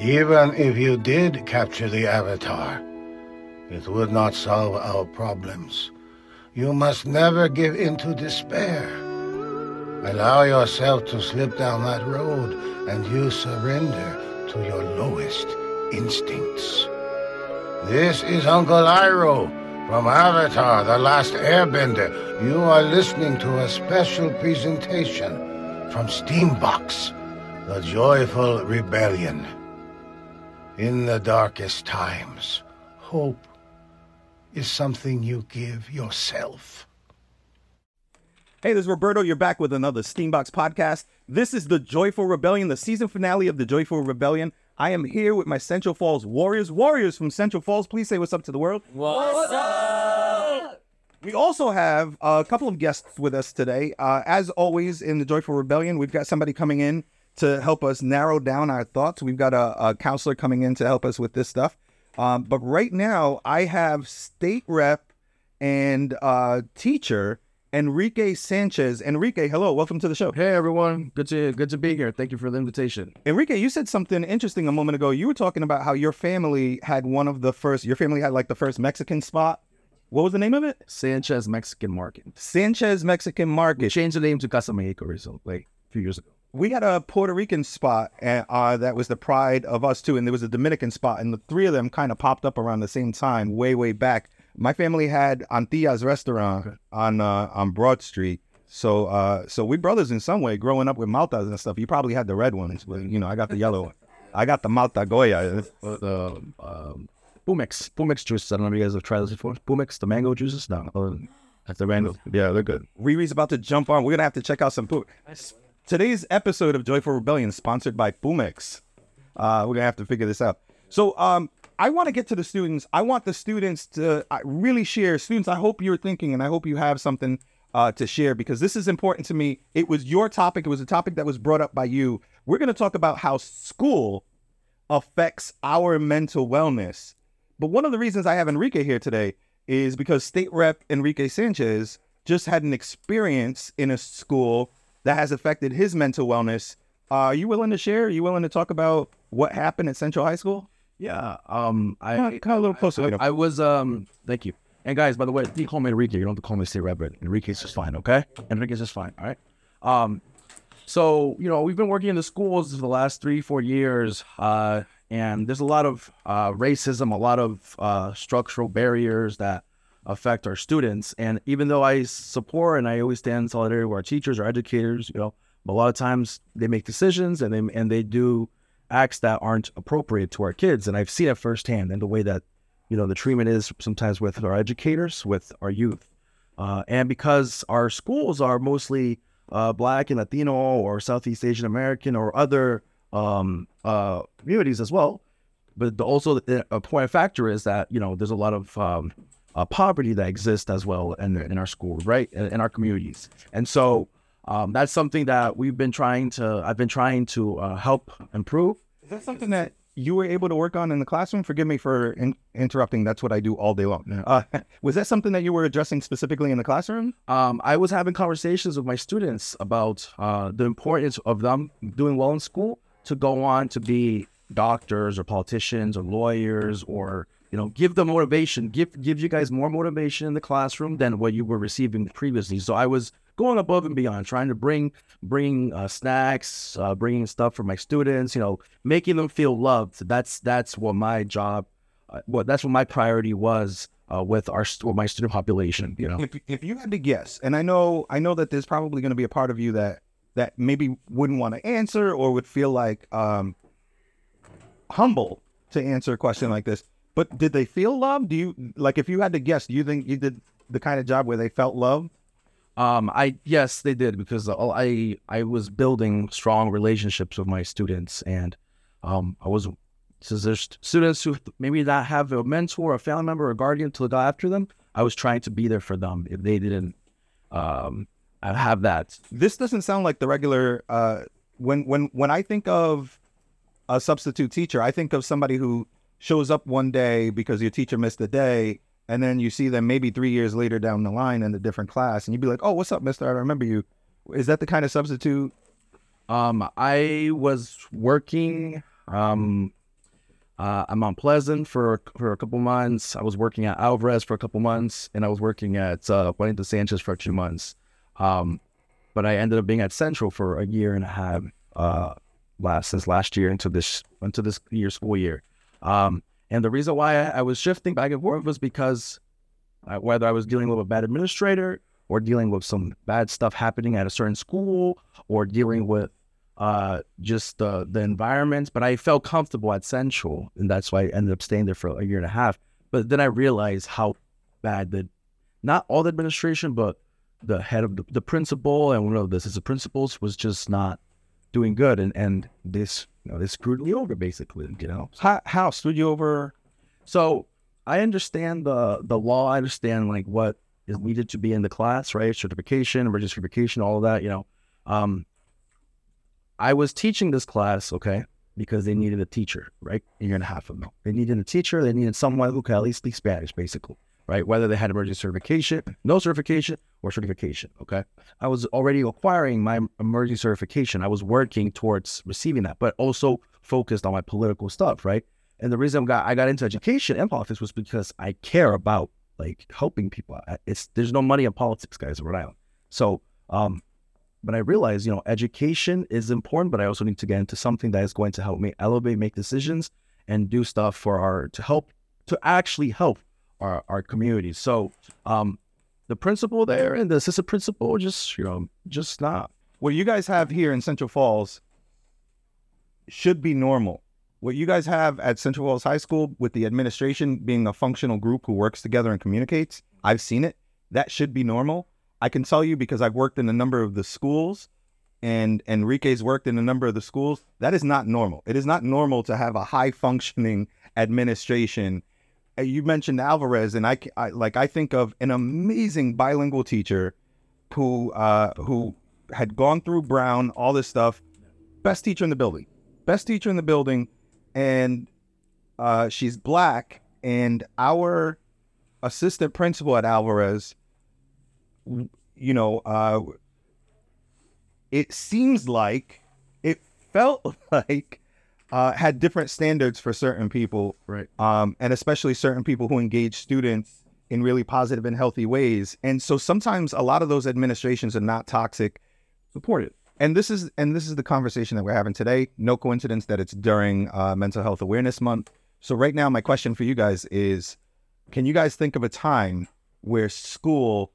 Even if you did capture the Avatar, it would not solve our problems. You must never give in to despair. Allow yourself to slip down that road and you surrender to your lowest instincts. This is Uncle Iroh from Avatar, The Last Airbender. You are listening to a special presentation from Steambox, The Joyful Rebellion. In the darkest times, hope is something you give yourself. Hey, this is Roberto. You're back with another Steambox podcast. This is the Joyful Rebellion, the season finale of the Joyful Rebellion. I am here with my Central Falls Warriors. Warriors from Central Falls, please say what's up to the world. What's up? We also have a couple of guests with us today. Uh, as always in the Joyful Rebellion, we've got somebody coming in to help us narrow down our thoughts. We've got a, a counselor coming in to help us with this stuff. Um, but right now, I have state rep and uh, teacher Enrique Sanchez. Enrique, hello, welcome to the show. Hey everyone, good to good to be here. Thank you for the invitation. Enrique, you said something interesting a moment ago. You were talking about how your family had one of the first. Your family had like the first Mexican spot. What was the name of it? Sanchez Mexican Market. Sanchez Mexican We Market. changed the name to Casa Mexico recently, like a few years ago. We had a Puerto Rican spot uh, uh, that was the pride of us too, and there was a Dominican spot, and the three of them kind of popped up around the same time, way way back. My family had Antilla's restaurant on uh, on Broad Street, so uh, so we brothers in some way. Growing up with Maltas and stuff, you probably had the red ones, but you know I got the yellow one. I got the Malta Goya. The um, Jumex, Jumex juices. I don't know if you guys have tried this before. Jumex, the mango juices. No, that's the mango. Yeah, they're good. Riri's about to jump on. We're gonna have to check out some food. Today's episode of Joyful Rebellion sponsored by Jumex. Uh, we're gonna have to figure this out. So, um, I want to get to the students. I want the students to uh, really share. Students, I hope you're thinking, and I hope you have something uh, to share because this is important to me. It was your topic. It was a topic that was brought up by you. We're gonna talk about how school affects our mental wellness. But one of the reasons I have Enrique here today is because State Rep Enrique Sanchez just had an experience in a school that has affected his mental wellness. Uh, are you willing to share? Are you willing to talk about what happened at Central High School? Yeah. Um, I Come, come a little closer. I, know. I was um. Thank you. And guys, by the way, you call me Enrique. You don't have to call me State Rep. Enrique's just fine. Okay. Enrique's just fine. All right. Um. So you know we've been working in the schools for the last three four years. Uh. And there's a lot of uh, racism, a lot of uh, structural barriers that affect our students. And even though I support and I always stand in solidarity with our teachers, our educators, you know, a lot of times they make decisions and they and they do acts that aren't appropriate to our kids. And I've seen it firsthand in the way that you know the treatment is sometimes with our educators, with our youth, uh, and because our schools are mostly uh, Black and Latino or Southeast Asian American or other um, uh, communities as well. But also a point factor is that you know there's a lot of um, uh, poverty that exists as well in, in our school, right, in, in our communities, and so um, that's something that we've been trying to. I've been trying to uh, help improve. Is that something that you were able to work on in the classroom? Forgive me for in- interrupting. That's what I do all day long. Uh, was that something that you were addressing specifically in the classroom? um, I was having conversations with my students about uh, the importance of them doing well in school to go on to be doctors or politicians or lawyers or you know give the motivation give give you guys more motivation in the classroom than what you were receiving previously so i was going above and beyond trying to bring bring uh, snacks uh, bringing stuff for my students you know making them feel loved that's that's what my job uh, what that's what my priority was uh, with our with my student population you know if, if you had to guess, and I know I know that there's probably going to be a part of you that that maybe wouldn't want to answer or would feel like um, humble to answer a question like this. But did they feel love? Do you like if you had to guess? Do you think you did the kind of job where they felt love? Um, I yes, they did because I I was building strong relationships with my students, and um, I was since there's students who maybe not have a mentor, a family member, or a guardian to look after them. I was trying to be there for them if they didn't um have that. This doesn't sound like the regular. Uh, when when when I think of a substitute teacher, I think of somebody who shows up one day because your teacher missed a day, and then you see them maybe three years later down the line in a different class, and you'd be like, "Oh, what's up, Mister? I remember you." Is that the kind of substitute? Um, I was working um Uh, Mount Pleasant for for a couple months. I was working at Alvarez for a couple months, and I was working at uh, Juanita Sanchez for two months. Um, but I ended up being at Central for a year and a half uh, last since last year into this into this year school year. Um, and the reason why I, was shifting back and forth was because I, whether I was dealing with a bad administrator or dealing with some bad stuff happening at a certain school or dealing with uh, just the the environment. But I felt comfortable at Central, and that's why I ended up staying there for a year and a half. But then I realized how bad the not all the administration, but the head of the, the principal and one of the principals was just not doing good, and and this you know they screwed me over basically. You know, How, how screwed you over? so I understand the the law. I understand like what is needed to be in the class, right? Certification, registration, all of that. You know, um, I was teaching this class, okay, because they needed a teacher, right? A year and a half ago, they needed a teacher. They needed someone who could at least speak Spanish, basically, right? Whether they had emergency certification, no certification, or certification. Okay, I was already acquiring my emergency certification. I was working towards receiving that, but also focused on my political stuff, right? And the reason I got I got into education and politics was because I care about like helping people. It's there's no money in politics, guys, in Rhode Island. So, um, but I realized, you know, education is important, but I also need to get into something that is going to help me elevate, make decisions, and do stuff for our to help to actually help our our community. So, um, the principal there and the assistant principal just you know just not What you guys have here in Central Falls should be normal. What you guys have at Central Falls High School with the administration being a functional group who works together and communicates, I've seen it. That should be normal. I can tell you because I've worked in a number of the schools and Enrique's worked in a number of the schools. That is not normal. It is not normal to have a high functioning administration. Uh, You mentioned Alvarez, and I, I- like I think of an amazing bilingual teacher who uh, who had gone through Brown, all this stuff. Best teacher in the building, best teacher in the building, and uh, she's black. And our assistant principal at Alvarez, you know, uh, it seems like it felt like uh, had different standards for certain people, right. um, and especially certain people who engage students in really positive and healthy ways. And so sometimes a lot of those administrations are not toxic. Support it. And this is and this is the conversation that we're having today. No coincidence that it's during uh, Mental Health Awareness Month. So right now, my question for you guys is: Can you guys think of a time where school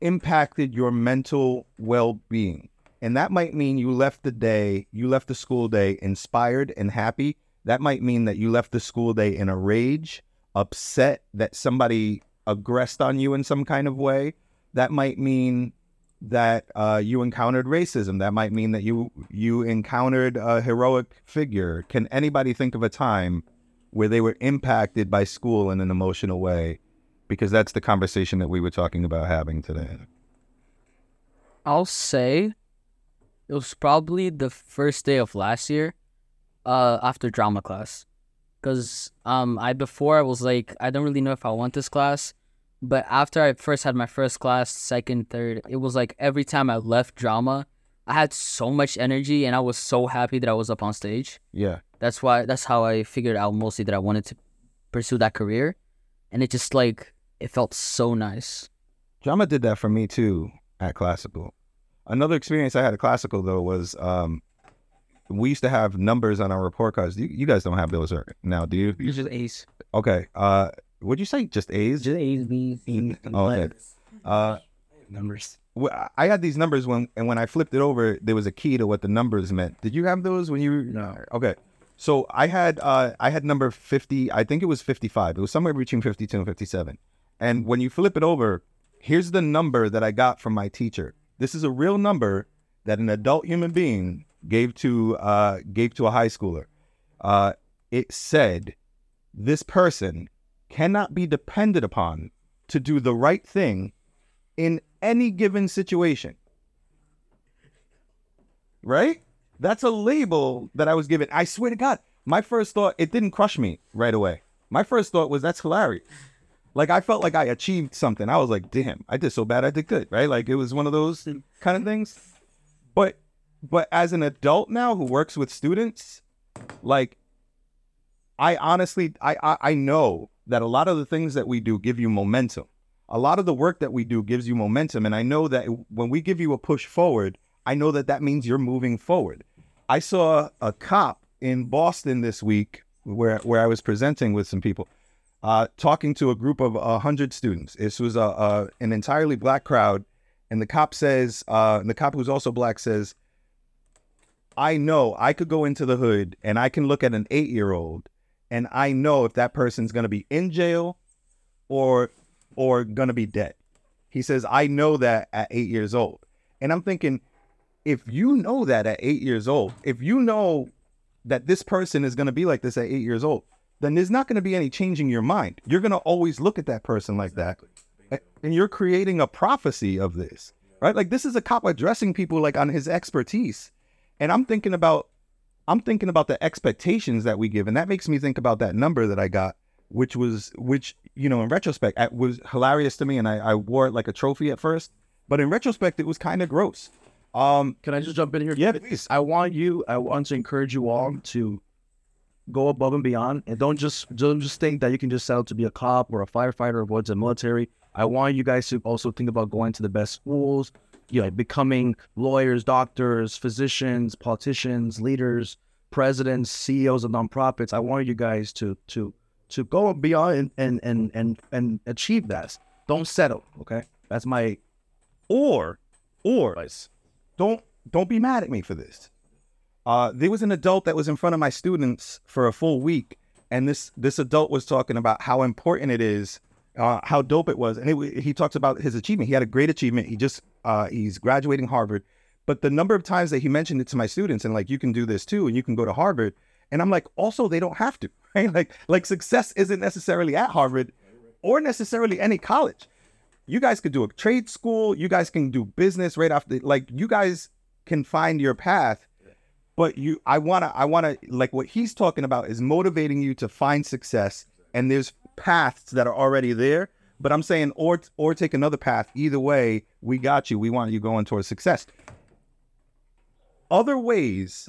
impacted your mental well-being? And that might mean you left the day, you left the school day inspired and happy. That might mean that you left the school day in a rage, upset that somebody aggressed on you in some kind of way. That might mean that uh, you encountered racism. That might mean that you you encountered a heroic figure. Can anybody think of a time where they were impacted by school in an emotional way? Because that's the conversation that we were talking about having today. I'll say it was probably the first day of last year, uh, after drama class, because um, I before I was like I don't really know if I want this class, but after I first had my first class, second, third, it was like every time I left drama, I had so much energy and I was so happy that I was up on stage. Yeah. That's why that's how I figured out mostly that I wanted to pursue that career, and it just like it felt so nice. Drama did that for me too at classical. Another experience I had at classical though was um, we used to have numbers on our report cards. You, you guys don't have those now, do you? It's just A's. Okay. Uh, would you say just A's? Just A's, B's, C's, Oh, okay. Uh, Numbers. I had these numbers when, and when I flipped it over, there was a key to what the numbers meant. Did you have those when you? No. Okay, so I had, uh, I had number fifty. I think it was fifty-five. It was somewhere between fifty-two and fifty-seven. And when you flip it over, here's the number that I got from my teacher. This is a real number that an adult human being gave to, uh, gave to a high schooler. Uh, it said, "This person cannot be depended upon to do the right thing in any given situation. Right? That's a label that I was given. I swear to God, my first thought, it didn't crush me right away. My first thought was, that's hilarious. Like, I felt like I achieved something. I was like, damn, I did so bad, I did good, right? Like, it was one of those mm. kind of things. But, but as an adult now who works with students, like, I honestly, I, I I know that a lot of the things that we do give you momentum. A lot of the work that we do gives you momentum, and I know that when we give you a push forward, I know that that means you're moving forward. I saw a cop in Boston this week where where I was presenting with some people, uh, talking to a group of a hundred students. This was a, a an entirely black crowd, and the cop says, uh, the cop who's also black says, I know I could go into the hood and I can look at an eight year old and I know if that person's gonna be in jail or or gonna be dead. He says, I know that at eight years old. And I'm thinking, if you know that at eight years old, if you know that this person is gonna be like this at eight years old, then there's not gonna be any changing your mind. You're gonna always look at that person like that. And you're creating a prophecy of this. Right? Like this is a cop addressing people like on his expertise. And I'm thinking about I'm thinking about the expectations that we give, and that makes me think about that number that I got, which was which you know in retrospect it was hilarious to me, and I, I wore it like a trophy at first, but in retrospect it was kind of gross. Um, Can I just jump in here? Yeah, please. I want you. I want to encourage you all to go above and beyond, and don't just don't just think that you can just settle to be a cop or a firefighter or to the military. I want you guys to also think about going to the best schools, you know, becoming lawyers, doctors, physicians, politicians, leaders, presidents, CEOs of nonprofits. I want you guys to to to go beyond and and and and achieve that. Don't settle. Okay, that's my or or don't don't be mad at me for this. Uh, there was an adult that was in front of my students for a full week, and this this adult was talking about how important it is, uh, how dope it was, and it, he talks about his achievement. He had a great achievement. He just uh, he's graduating Harvard, but the number of times that he mentioned it to my students, and like you can do this too, and you can go to Harvard, and I'm like, also they don't have to, right? Like like success isn't necessarily at Harvard, or necessarily any college you guys could do a trade school you guys can do business right after like you guys can find your path but you i want to i want to like what he's talking about is motivating you to find success and there's paths that are already there but i'm saying or or take another path. Either way we got you. We want you going towards success. Other ways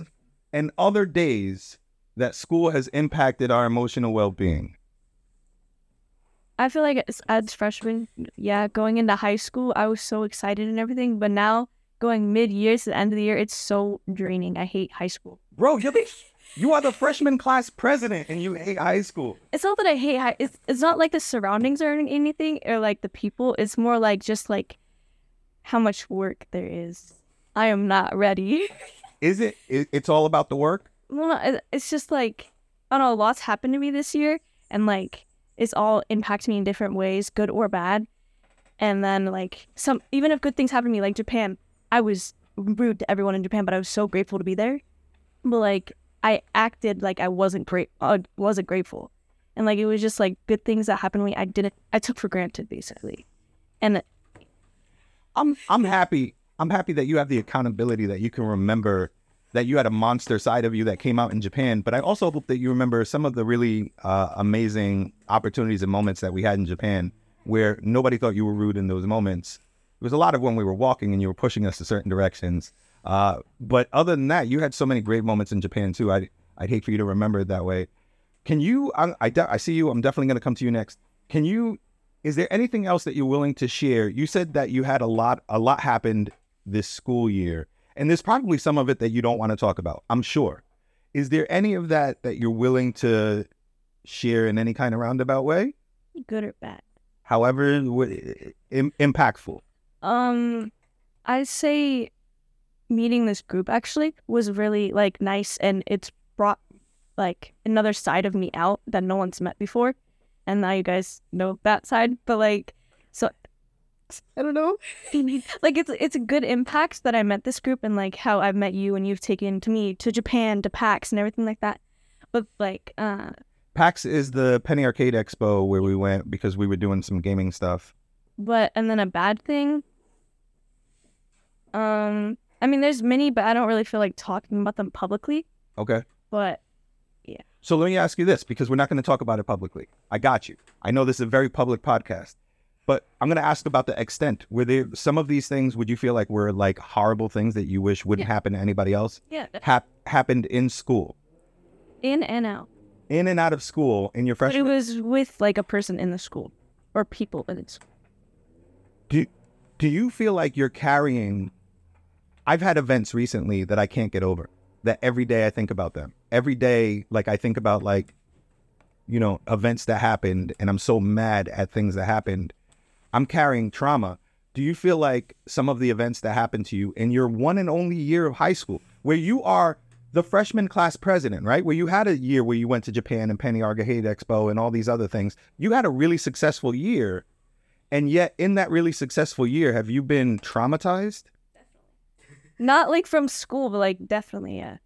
and other days that school has impacted our emotional well-being. I feel like as, freshman, yeah, going into high school, I was so excited and everything. But now going mid year to the end of the year, it's so draining. I hate high school. bro you're the, you are the freshman class president and you hate high school It's not that I hate high. It's it's not like the surroundings or anything or like the people. It's more like just like how much work there is. I am not ready. Is it? it it's all about the work. well, it's just like I don't know. Lots happened to me this year, and like it's all impacted me in different ways, good or bad. And then like some, even if good things happen to me, like Japan, I was rude to everyone in Japan, but I was so grateful to be there. But like I acted like I wasn't great, uh, wasn't grateful, and like it was just like good things that happened to me. I didn't, I took for granted basically, and I'm I'm happy. I'm happy that you have the accountability that you can remember that you had a monster side of you that came out in Japan. But I also hope that you remember some of the really uh, amazing opportunities and moments that we had in Japan where nobody thought you were rude in those moments. There was a lot of when we were walking and you were pushing us to certain directions. Uh, but other than that, you had so many great moments in Japan too. I I'd hate for you to remember it that way. Can you? I I, de- I see you. I'm definitely going to come to you next. Can you? Is there anything else that you're willing to share? You said that you had a lot. A lot happened this school year, and there's probably some of it that you don't want to talk about. I'm sure. Is there any of that that you're willing to share in any kind of roundabout way? good or bad. However, w- im- impactful. Um, I'd say meeting this group actually was really like nice, and it's brought like another side of me out that no one's met before, and now you guys know that side. But like, so I don't know, like it's it's a good impact that I met this group and like how I've met you and you've taken to me to Japan to PAX and everything like that. But like, uh, PAX is the Penny Arcade Expo where we went because we were doing some gaming stuff. but and then a bad thing. Um, I mean, there's many, but I don't really feel like talking about them publicly. Okay. But yeah. So let me ask you this because we're not going to talk about it publicly. I got you. I know this is a very public podcast, but I'm going to ask about the extent. Were there some of these things would you feel like were like horrible things that you wish wouldn't Yeah. happen to anybody else? yeah, Hap- happened in school. in and out. in and out of school in your freshman. But it was with like a person in the school or people in the school. do do you feel like you're carrying? I've had events recently that I can't get over. That every day I think about them. Every day, like I think about like, you know, events that happened, and I'm so mad at things that happened. I'm carrying trauma. Do you feel like some of the events that happened to you in your one and only year of high school, where you are the freshman class president, right? Where you had a year where you went to Japan and Penny Arcade Expo and all these other things. You had a really successful year. And yet, in that really successful year, have you been traumatized? Not like from school, but like definitely, yeah,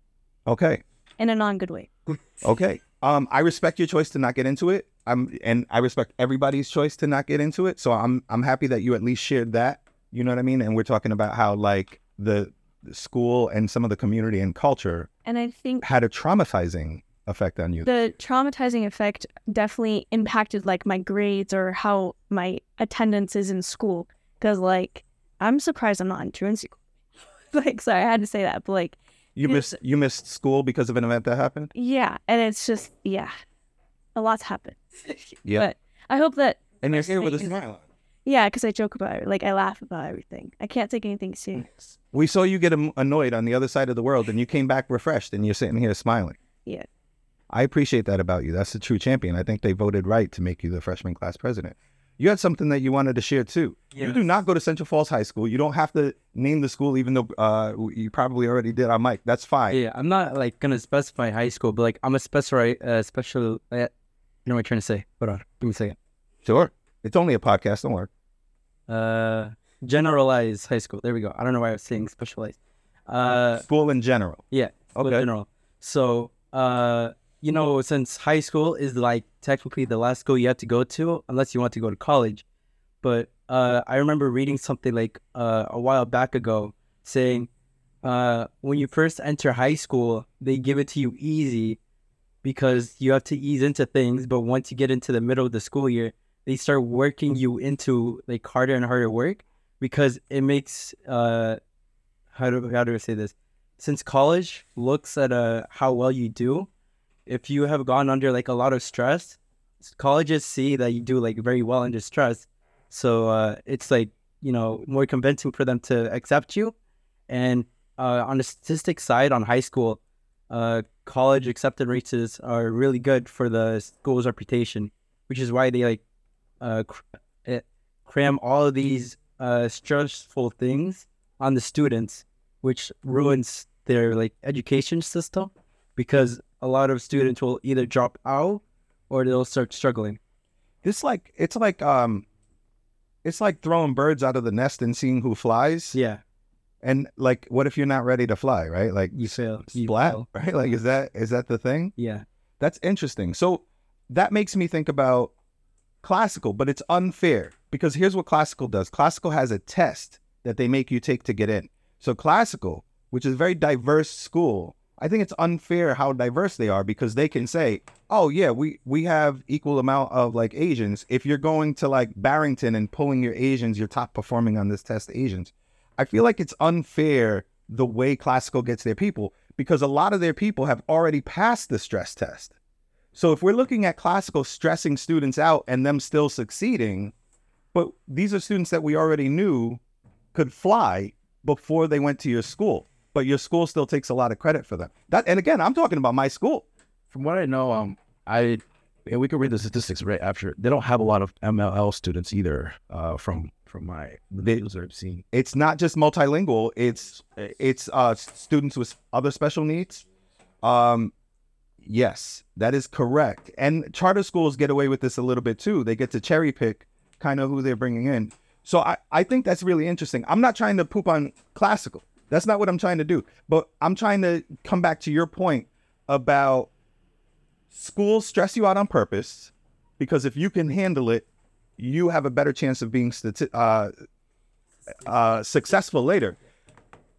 Okay. in a non good way. Okay. Um, I respect your choice to not get into it. I'm, and I respect everybody's choice to not get into it. So I'm, I'm happy that you at least shared that. You know what I mean? And we're talking about how like the, the school and some of the community and culture And I think had a traumatizing effect on you. the traumatizing effect definitely impacted like my grades or how my attendance is in school. Because like I'm surprised I'm not in truancy. like sorry, I had to say that, but like You missed, you missed school because of an event that happened. yeah, and it's just yeah, a lot's happened. Yeah. But I hope that And you're here with a smile. on. yeah, because I joke about it, like I laugh about everything. I can't take anything serious. We saw you get annoyed on the other side of the world, and you came back refreshed, and you're sitting here smiling. Yeah. I appreciate that about you. That's a true champion. I think they voted right to make you the freshman class president. You had something that you wanted to share too. You do not go to Central Falls High School. You don't have to name the school, even though uh, you probably already did on mic. That's fine. Yeah, I'm not like gonna specify high school, but like I'm a special, uh, special. Uh, you know what I'm trying to say? Hold on, give me a second. Sure. It's only a podcast. Don't worry. Uh, generalized high school. There we go. I don't know why I was saying specialized. Uh, School in general. yeah. school in Okay. General. So, uh, you know, since high school is like technically the last school you have to go to, unless you want to go to college. But uh, I remember reading something like uh, a while back ago saying, uh, when you first enter high school, they give it to you easy because you have to ease into things. But once you get into the middle of the school year, they start working you into like harder and harder work because it makes uh, how do how do I say this? Since college looks at uh, how well you do, if you have gone under like a lot of stress, colleges see that you do like very well under stress. So uh, it's like you know more convincing for them to accept you. And uh, on the statistics side, on high school, uh, college acceptance rates are really good for the school's reputation, which is why they like uh, cr- eh, cram all of these uh, stressful things on the students, which ruins their like education system because a lot of students will either drop out or they'll start struggling. This like it's like um, it's like throwing birds out of the nest and seeing who flies. Yeah, And like, what if you're not ready to fly? Right? Like you fail. You splat. fail. Right? Like, is that is that the thing? Yeah. That's interesting. So that makes me think about classical, but it's unfair because here's what classical does classical has a test that they make you take to get in. So, classical, which is a very diverse school, I think it's unfair how diverse they are because they can say, oh, yeah, we, we have equal amount of like Asians. If you're going to like Barrington and pulling your Asians, your top performing on this test Asians. I feel like it's unfair the way classical gets their people because a lot of their people have already passed the stress test. So if we're looking at classical stressing students out and them still succeeding, but these are students that we already knew could fly before they went to your school, but your school still takes a lot of credit for them. That and again, I'm talking about my school. From what I know, um, I and we can read the statistics right after. They don't have a lot of MLL students either. Uh, from from my videos that I've seen. It's not just multilingual, it's it's uh students with other special needs. Um yes, that is correct. And charter schools get away with this a little bit too. They get to cherry pick kind of who they're bringing in. So I, I think that's really interesting. I'm not trying to poop on classical. That's not what I'm trying to do. But I'm trying to come back to your point about schools stress you out on purpose because if you can handle it, you have a better chance of being stati- uh, uh, successful later.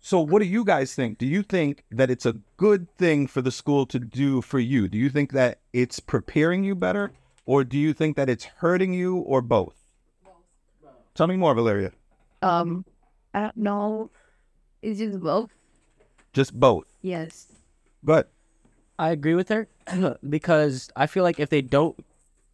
So, what do you guys think? Do you think that it's a good thing for the school to do for you? Do you think that it's preparing you better, or do you think that it's hurting you, or both? Tell me more, Valeria. Um, I don't know. It's just both. Just both. Yes. But I agree with her. because I feel like if they don't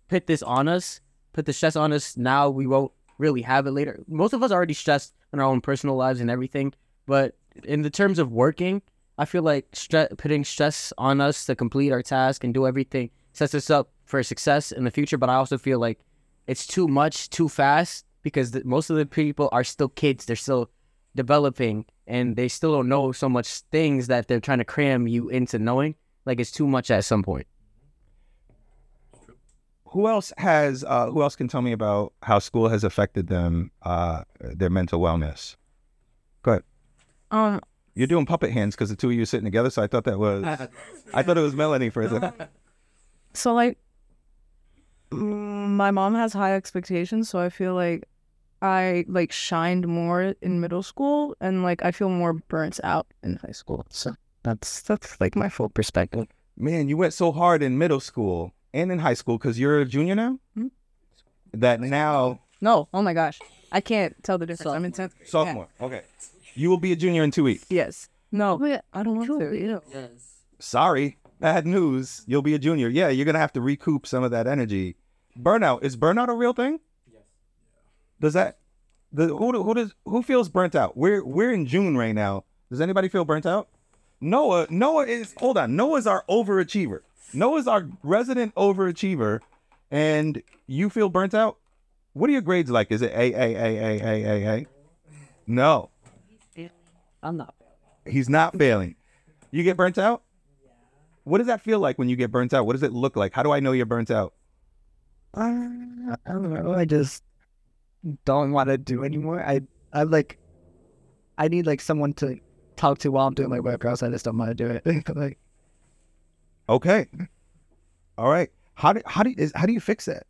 put this on us, put the stress on us now, we won't really have it later. Most of us are already stressed in our own personal lives and everything, but in the terms of working, I feel like stre- putting stress on us to complete our task and do everything sets us up for success in the future. But I also feel like it's too much, too fast, because the, most of the people are still kids. They're still developing, and they still don't know so much things that they're trying to cram you into knowing. Like it's too much at some point. Who else has? Uh, who else can tell me about how school has affected them, uh, their mental wellness? Go ahead. Um, You're doing puppet hands because the two of you are sitting together, so I thought that was. I thought it was Melanie for a second. So like, mm, my mom has high expectations, so I feel like I like shined more in middle school, and like I feel more burnt out in high school. So that's that's like my full perspective. Man, you went so hard in middle school and in high school because you're a junior now. Hmm? That now No, oh my gosh, I can't tell the difference. I'm in tenth. grade. sophomore. Okay, you will be a junior in two weeks. Yes. No, I don't want to. You know. Sorry, bad news. You'll be a junior. Yeah, you're gonna have to recoup some of that energy. Burnout is burnout a real thing? Yes. Does that the who who does who feels burnt out? We're we're in June right now. Does anybody feel burnt out? Noah Noah is hold on. Noah's our overachiever. Noah's our resident overachiever, and you feel burnt out. What are your grades like? Is it A A A A A A A? No, I'm not. he's not failing. You get burnt out? What does that feel like when you get burnt out? What does it look like? How do I know you're burnt out? Uh, I don't know. I just don't want to do anymore. I I like I need like someone to talk to while I'm doing my work, or else I just don't want to do it. like Okay. All right. How do how do is how do you fix that?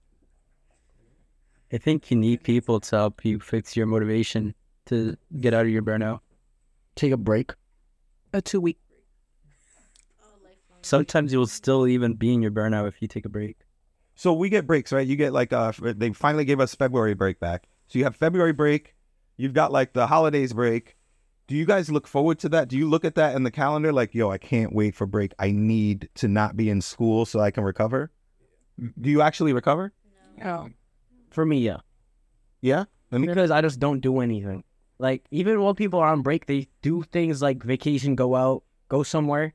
I think you need people to help you fix your motivation to get out of your burnout. take a break. A two week. Sometimes you'll still even be in your burnout if you take a break. So we get breaks, right? You get like uh they finally gave us February break back. So you have February break, you've got like the holidays break. Do you guys look forward to that? Do you look at that in the calendar like, yo, I can't wait for break. I need to not be in school so I can recover? Do you actually recover? Oh. For me, yeah. Yeah? Let me because I just don't do anything. Like even while people are on break, they do things like vacation, go out, go somewhere.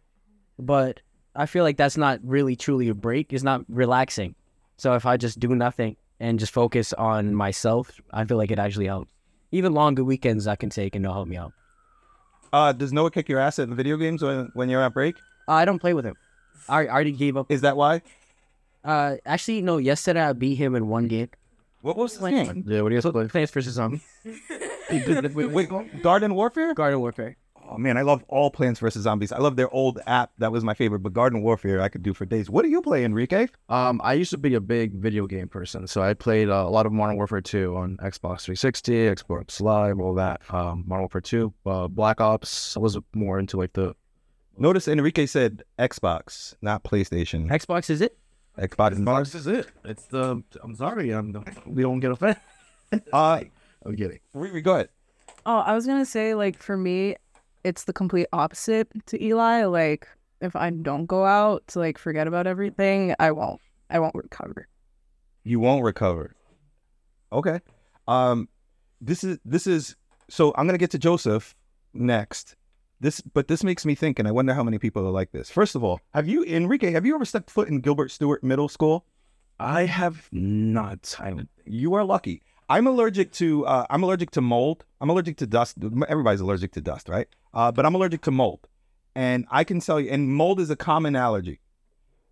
But I feel like that's not really truly a break. It's not relaxing. So if I just do nothing and just focus on myself, I feel like it actually helps. Even longer weekends I can take and it'll help me out. uh does Noah kick your ass at the video games when, when you're at break? I don't play with him. I I already gave up. Is that why? Uh, actually, no. Yesterday I beat him in one game. What was the game? Yeah, what do you guys play? Plants vs Zombies. wait, wait, Garden Warfare? Garden Warfare. Oh man, I love all Plants vs Zombies. I love their old app. That was my favorite. But Garden Warfare, I could do for days. What do you play, Enrique? Um, I used to be a big video game person, so I played uh, a lot of Modern Warfare 2 on Xbox 360, Xbox Live, all that. Um, Modern Warfare 2, uh, Black Ops. I was more into like the Notice Enrique said Xbox, not PlayStation. Xbox is it? Xbox. Xbox is it. It's the. I'm sorry, I'm the, we don't get offended. Uh, I'm kidding. Riri, go ahead. Oh, I was gonna say like for me, it's the complete opposite to Eli. Like if I don't go out to like forget about everything, I won't. I won't recover. You won't recover. Okay. Um, this is this is so. I'm gonna get to Joseph next. This, but this makes me think, and I wonder how many people are like this. First of all, have you, Enrique? Have you ever stepped foot in Gilbert Stuart Middle School? I have not. I You are lucky. I'm allergic to uh, I'm allergic to mold. I'm allergic to dust. Everybody's allergic to dust, right? Uh, but I'm allergic to mold, and I can tell you, and mold is a common allergy.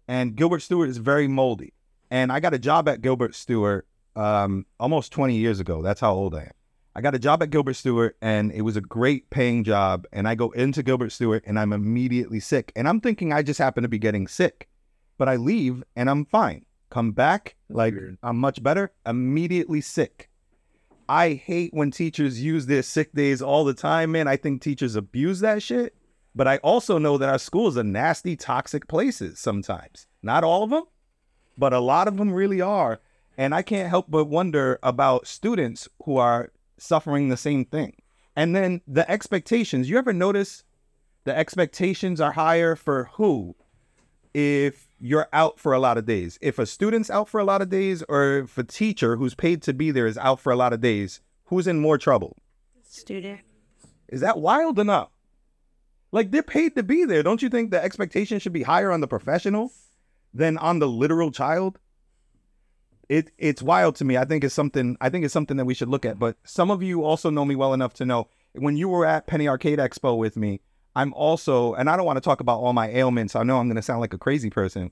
And Gilbert Stuart is very moldy. And I got a job at Gilbert Stuart um, almost 20 years ago. That's how old I am. I got a job at Gilbert Stuart, and it was a great paying job. And I go into Gilbert Stuart, and I'm immediately sick. And I'm thinking I just happen to be getting sick, but I leave and I'm fine. Come back, like I'm much better. Immediately sick. I hate when teachers use their sick days all the time, man. I think teachers abuse that shit. But I also know that our schools are nasty, toxic places sometimes. Not all of them, but a lot of them really are. And I can't help but wonder about students who are suffering the same thing. And then the expectations. You ever notice the expectations are higher for who? if you're out for a lot of days. If a student's out for a lot of days, or if a teacher who's paid to be there is out for a lot of days, who's in more trouble? Student. Is that wild or not? Like they're paid to be there. Don't you think the expectation should be higher on the professional than on the literal child? It it's wild to me. I think it's something I think it's something that we should look at. But some of you also know me well enough to know when you were at Penny Arcade Expo with me, I'm also and I don't want to talk about all my ailments. I know I'm going to sound like a crazy person,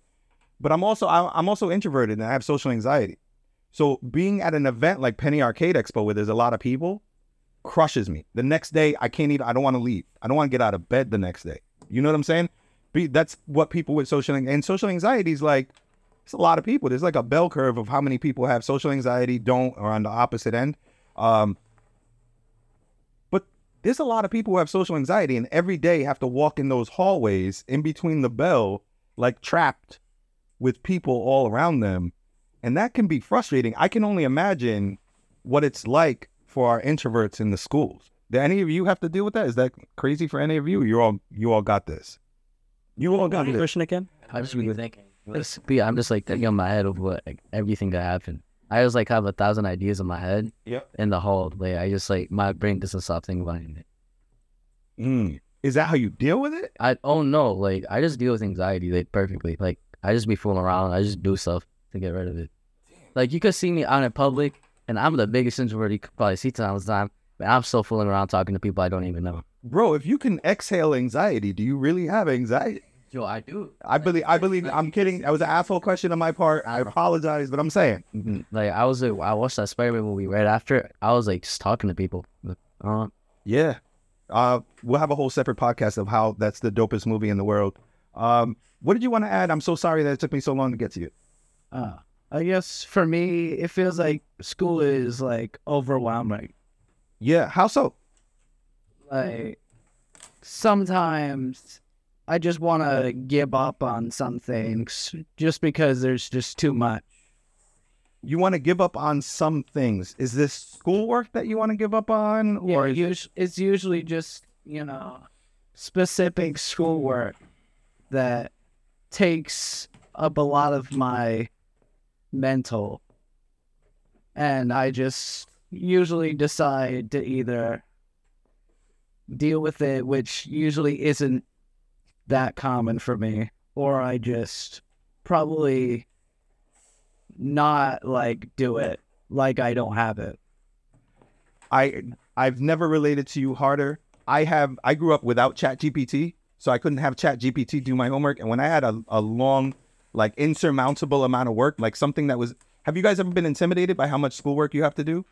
but I'm also I'm also introverted and I have social anxiety. So being at an event like Penny Arcade Expo where there's a lot of people crushes me. The next day I can't even I don't want to leave. I don't want to get out of bed the next day. You know what I'm saying? Be, that's what people with social and social anxiety is like it's a lot of people. There's like a bell curve of how many people have social anxiety, don't, or on the opposite end. Um, there's a lot of people who have social anxiety and every day have to walk in those hallways in between the bell, like trapped with people all around them. And that can be frustrating. I can only imagine what it's like for our introverts in the schools. Do any of you have to deal with that? Is that crazy for any of you? You all you all got this. You all got this. Question again? I'm just really thinking. I'm just like thinking in my head of what like, everything that happened. I just like have a thousand ideas in my head. Yep. In the whole way, I just like my brain doesn't stop thinking about it. Mm. Is that how you deal with it? I oh no, like I just deal with anxiety like perfectly. Like I just be fooling around. I just do stuff to get rid of it. Like you could see me out in public, and I'm the biggest introvert you could probably see times time. But I'm still fooling around talking to people I don't even know. Bro, if you can exhale anxiety, do you really have anxiety? Yo, I do. I believe I believe I'm kidding. That was an asshole question on my part. I apologize, but I'm saying. Mhm. Like I was, like, I watched that Spider-Man movie right after. I was like just talking to people. Uh, Yeah. Uh we'll have a whole separate podcast of how that's the dopest movie in the world. Um what did you want to add? I'm so sorry that it took me so long to get to you. Uh, I guess for me, it feels like school is like overwhelming. Yeah, how so? Like sometimes I just want to uh, give up on some things just because there's just too much. You want to give up on some things. Is this schoolwork that you want to give up on Or is us- it's usually just you know specific schoolwork that takes up a lot of my mental, and I just usually decide to either deal with it, which usually isn't that common for me, or I just probably not like do it like I don't have it. I I've never related to you harder. I have I grew up without Chat GPT, so I couldn't have Chat GPT do my homework. And when I had a, a long, like insurmountable amount of work, like something that was have you guys ever been intimidated by how much schoolwork you have to do?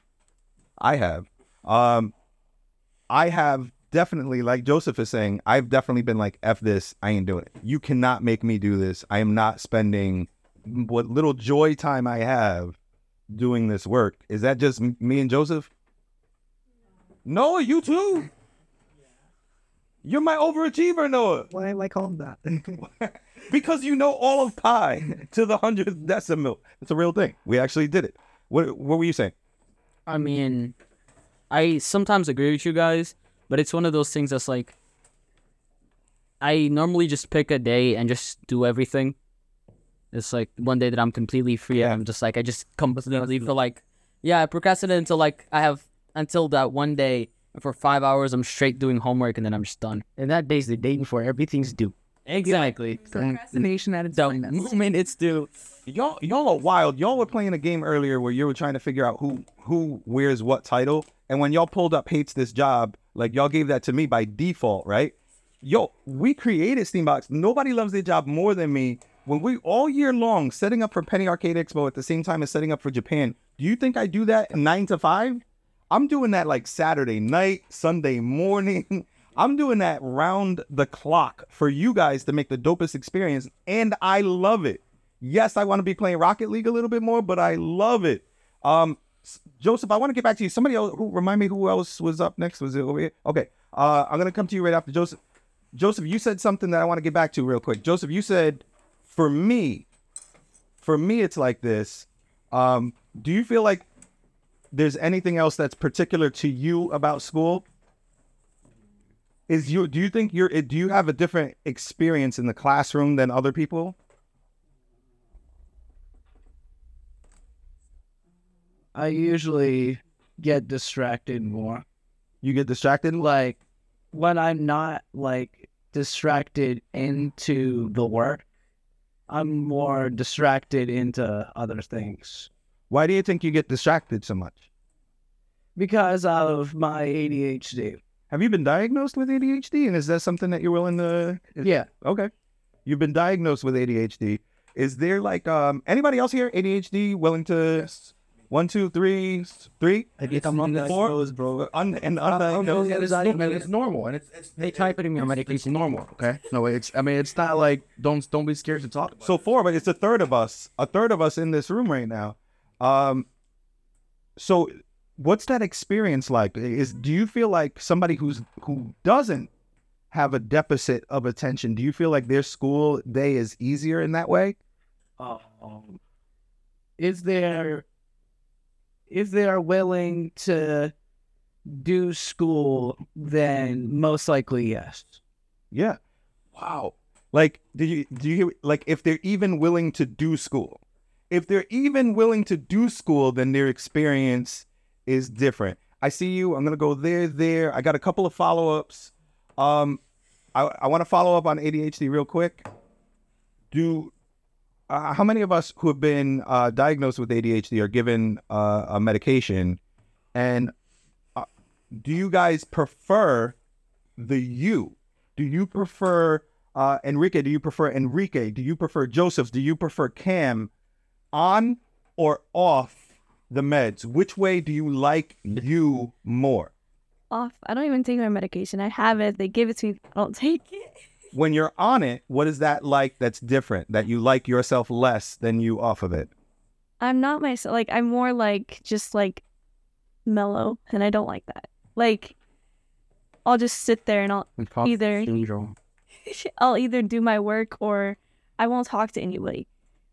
I have. Um I have definitely, like Joseph is saying, I've definitely been like, F this, I ain't doing it. You cannot make me do this. I am not spending what little joy time I have doing this work. Is that just me and Joseph? Noah, you too. You're my overachiever, Noah. Why am I called that? because you know all of pi to the hundredth decimal. It's a real thing. We actually did it. What What were you saying? I mean, I sometimes agree with you guys, but it's one of those things that's like, I normally just pick a day and just do everything. It's like one day that I'm completely free. and I'm just like I just completely for like, yeah, I procrastinate until like I have until that one day for five hours I'm straight doing homework and then I'm just done. and that day's the day before everything's due. Exactly. Procrastination at its The finest. moment it's due. Y'all, y'all are wild. Y'all were playing a game earlier where you were trying to figure out who who wears what title, and when y'all pulled up hates this job, like y'all gave that to me by default, right? Yo, we created Steambox. Nobody loves their job more than me. When we all year long setting up for Penny Arcade Expo at the same time as setting up for Japan, do you think I do that nine to five? I'm doing that like Saturday night, Sunday morning. I'm doing that round the clock for you guys to make the dopest experience, and I love it. Yes, I want to be playing Rocket League a little bit more, but I love it. Um, Joseph, I want to get back to you. Somebody else who remind me who else was up next. Was it over here? Okay. Uh, I'm gonna come to you right after Joseph. Joseph, you said something that I want to get back to real quick. Joseph, you said, for me, for me, it's like this. Um, do you feel like there's anything else that's particular to you about school? Is you do you think you're do you have a different experience in the classroom than other people? I usually get distracted more. You get distracted? Like when I'm not like distracted into the work, I'm more distracted into other things Why do you think you get distracted so much? because of my ADHD. Have you been diagnosed with ADHD? And is that something that you're willing to? Yeah. Okay. You've been diagnosed with ADHD. Is there like um anybody else here ADHD willing to one, two, three, three? I get I'm on Four? bro. Un- and undiagnosed. it's, normal, it's normal, and it's it's They try putting me on medication. It's normal. Okay, no, it's I mean it's not like don't don't be scared to talk. About So four, but it's a third of us. A third of us in this room right now. Um. So, what's that experience like? Is do you feel like somebody who's who doesn't have a deficit of attention? Do you feel like their school day is easier in that way? Um, is there if they are willing to do school, then most likely yes. Yeah. Wow. Like, do you do you like if they're even willing to do school? If they're even willing to do school, then their experience is different. I see you. I'm gonna go there, there. I got a couple of follow ups. Um, I I want to follow up on ADHD real quick. Do uh, how many of us who have been uh, diagnosed with ADHD are given uh, a medication, and uh, do you guys prefer the you? Do you prefer uh, Enrique? Do you prefer Enrique? Do you prefer Joseph? Do you prefer Cam on or off the meds? Which way do you like you more? Off. I don't even take my medication. I have it. They give it to me. I don't take it. When you're on it, what is that like that's different? That you like yourself less than you off of it? I'm not myself. Like I'm more like just like mellow, and I don't like that. Like I'll just sit there and I'll either syndrome. I'll either do my work or I won't talk to anybody.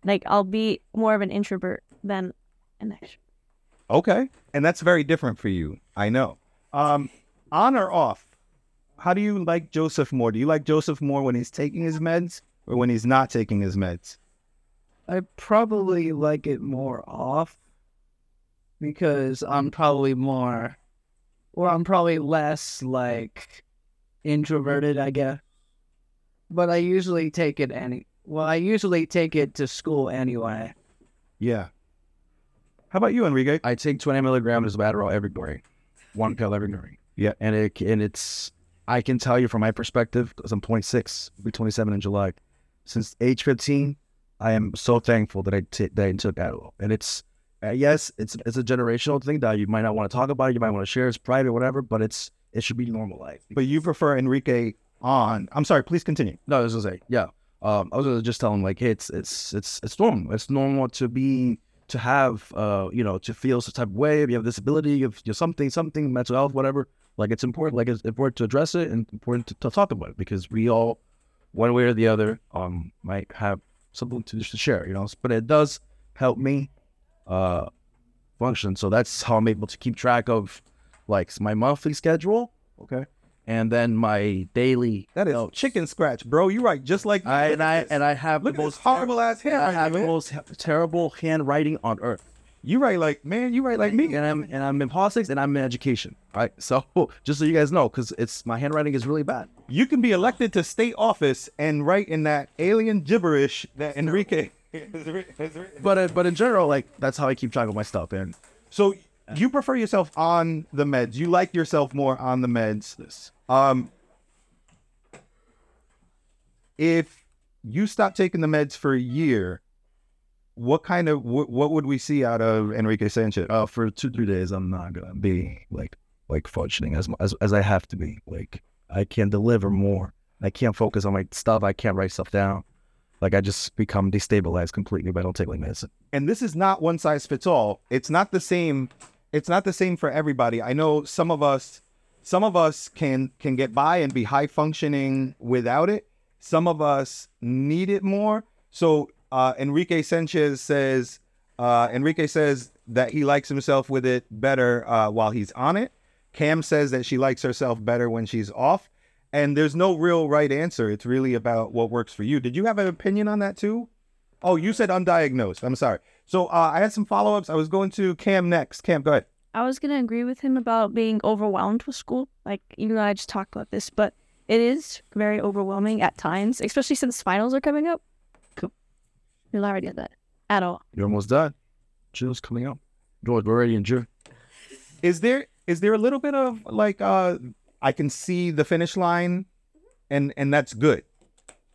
Like I'll be more of an introvert than an extrovert. Okay, and that's very different for you. I know. Um, on or off? How do you like Joseph more? Do you like Joseph more when he's taking his meds or when he's not taking his meds? I probably like it more off because I'm probably more, or I'm probably less like introverted, I guess. But I usually take it any. Well, I usually take it to school anyway. Yeah. How about you, Enrique? I take 20 milligrams of Adderall every morning, one pill every morning. Yeah. and it and it's I can tell you from my perspective because I'm 26, I'll be 27 in July. Since age 15, I am so thankful that I t- that I took Adderall, and it's uh, yes, it's it's a generational thing that you might not want to talk about, you might want to share, it's private, whatever, but it's it should be normal normalized. But you prefer Enrique on. I'm sorry, please continue. No, I was gonna say, yeah. Um, I was just tell him like, hey, it's it's it's it's normal. It's normal to be to have uh, you know, to feel some type of way. If you have a disability, if you're something, something, mental health, whatever. Like it's important. Like it's important to address it and important to, to talk about it because we all, one way or the other, um, might have something to, to share. You know, but it does help me, uh, function. So that's how I'm able to keep track of, like my monthly schedule. Okay. And then my daily That is notes. chicken scratch, bro. You're right, just like I and I and I have look the most horrible ass handwriting. I have the most terrible handwriting on earth. You write like man. You write like me. And I'm and I'm in politics and I'm in education. Right. So just so you guys know, because it's my handwriting is really bad. You can be elected to state office and write in that alien gibberish that Enrique. is writ- is writ- But uh, but in general, like that's how I keep track of my stuff. And So you prefer yourself on the meds. You like yourself more on the meds. This Um, if you stop taking the meds for a year, what kind of what, what would we see out of Enrique Sanchez? uh, for two three days, I'm not gonna be like like functioning as as as I have to be. Like I can deliver more. I can't focus on my stuff. I can't write stuff down. Like I just become destabilized completely I don't take my medicine. and this is not one size fits all. It's not the same. It's not the same for everybody. I know some of us, some of us can can get by and be high functioning without it. Some of us need it more. So uh, Enrique Sanchez says, uh, Enrique says that he likes himself with it better uh, while he's on it. Cam says that she likes herself better when she's off. and there's no real right answer. It's really about what works for you. Did you have an opinion on that too? Oh, you said undiagnosed. I'm sorry. So uh, I had some follow ups. I was going to Cam next. Cam, go ahead. I was gonna agree with him about being overwhelmed with school. Like even though I just talked about this, but it is very overwhelming at times, especially since finals are coming up. Cool. You're already at that at all. You're almost done. June's coming up. George, we're already in June. Is there is there a little bit of like uh I can see the finish line, and and that's good.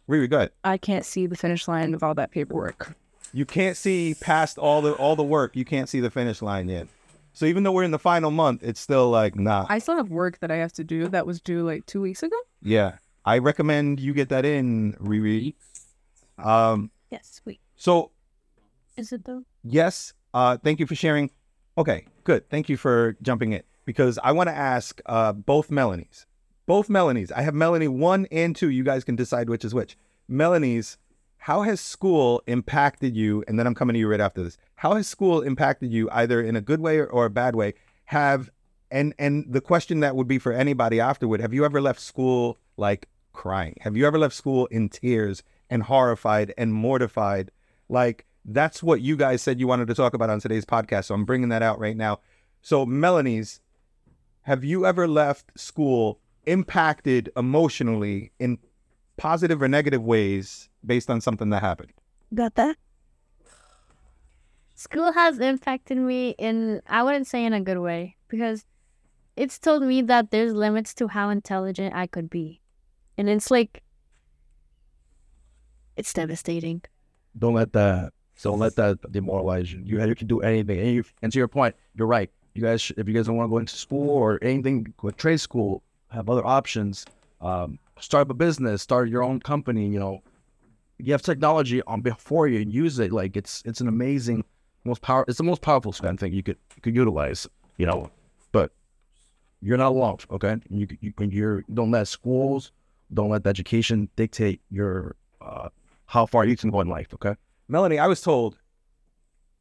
Riri, go ahead. I can't see the finish line with all that paperwork. You can't see past all the all the work. You can't see the finish line yet. So even though we're in the final month, it's still like nah. I still have work that I have to do that was due like two weeks ago. Yeah, I recommend you get that in, Riri. Um. Yes, wait. So Is it though? yes, uh, thank you for sharing. Okay, good. Thank you for jumping in because I want to ask uh, both Melanies. Both Melanies. I have Melanie one and two. You guys can decide which is which. Melanies, how has school impacted you? And then I'm coming to you right after this. How has school impacted you either in a good way or, or a bad way? Have and and the question that would be for anybody afterward, have you ever left school like crying? Have you ever left school in tears and horrified and mortified? Like that's what you guys said you wanted to talk about on today's podcast. So I'm bringing that out right now. So Melanie's, have you ever left school impacted emotionally in positive or negative ways based on something that happened? Got that? School has impacted me in, I wouldn't say in a good way, because it's told me that there's limits to how intelligent I could be. And it's like, it's devastating. Don't let that. Don't let that demoralize you. You, can do anything. And, you, and to your point, you're right. You guys, if you guys don't want to go into school or anything, go to trade school. Have other options. Um, start up a business. Start your own company. You know, you have technology on before you use it. Like it's it's an amazing, most power. It's the most powerful spend thing you could you could utilize. You know, but you're not alone. Okay, you you you're don't let schools, don't let education dictate your uh, how far you can go in life. Okay. Melanie, I was told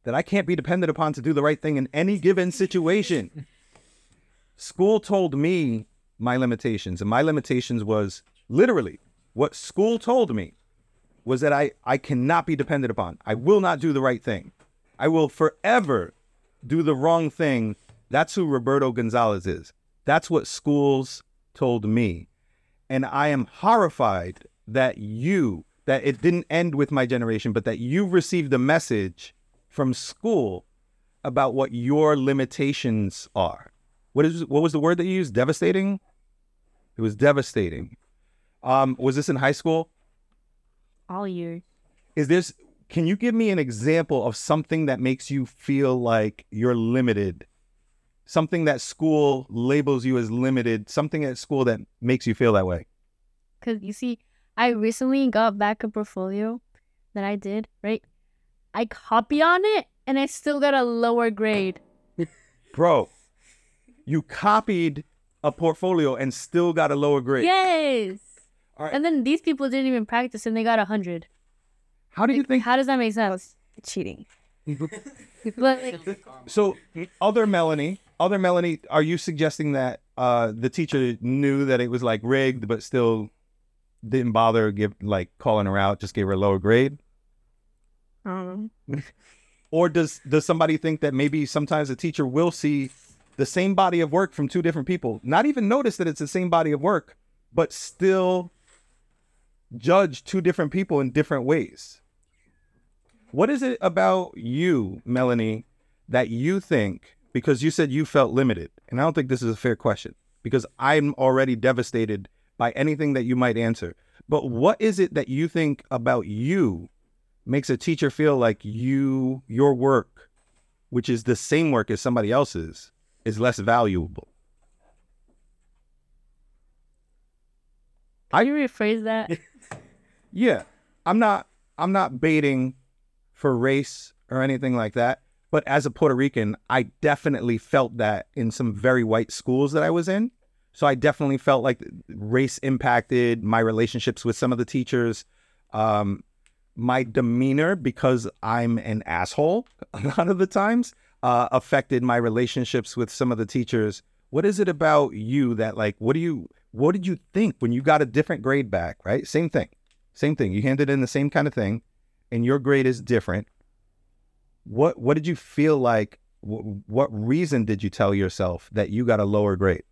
that I can't be depended upon to do the right thing in any given situation. school told me my limitations, and my limitations was literally what school told me was that I, I cannot be depended upon. I will not do the right thing. I will forever do the wrong thing. That's who Roberto Gonzalez is. That's what schools told me. And I am horrified that you, that it didn't end with my generation, but that you received a message from school about what your limitations are. What is what was the word that you used? Devastating? It was devastating. Um, was this in high school? All year. Is this can you give me an example of something that makes you feel like you're limited? Something that school labels you as limited, something at school that makes you feel that way. Because you see, I recently got back a portfolio that I did, right? I copy on it and I still got a lower grade. Bro, you copied a portfolio and still got a lower grade. Yes. Right. And then these people didn't even practice and they got a hundred. How do you think How does that make sense? Cheating. Like, So, other Melanie, other Melanie, are you suggesting that uh, the teacher knew that it was like rigged, but still didn't bother give like calling her out, just gave her a lower grade? Um, Or does does somebody think that maybe sometimes a teacher will see the same body of work from two different people, not even notice that it's the same body of work, but still judge two different people in different ways? What is it about you, Melanie, that you think because you said you felt limited? And I don't think this is a fair question because I'm already devastated by anything that you might answer. But what is it that you think about you makes a teacher feel like you your work, which is the same work as somebody else's, is less valuable? can you rephrase that? Yeah, I'm not I'm not baiting for race or anything like that. But as a Puerto Rican, I definitely felt that in some very white schools that I was in. So I definitely felt like race impacted my relationships with some of the teachers. Um, my demeanor, because I'm an asshole a lot of the times, uh, affected my relationships with some of the teachers What is it about you that like? What do you? What did you think when you got a different grade back? Right, same thing, same thing. You handed in the same kind of thing, and your grade is different. What What did you feel like? Wh- what reason did you tell yourself that you got a lower grade?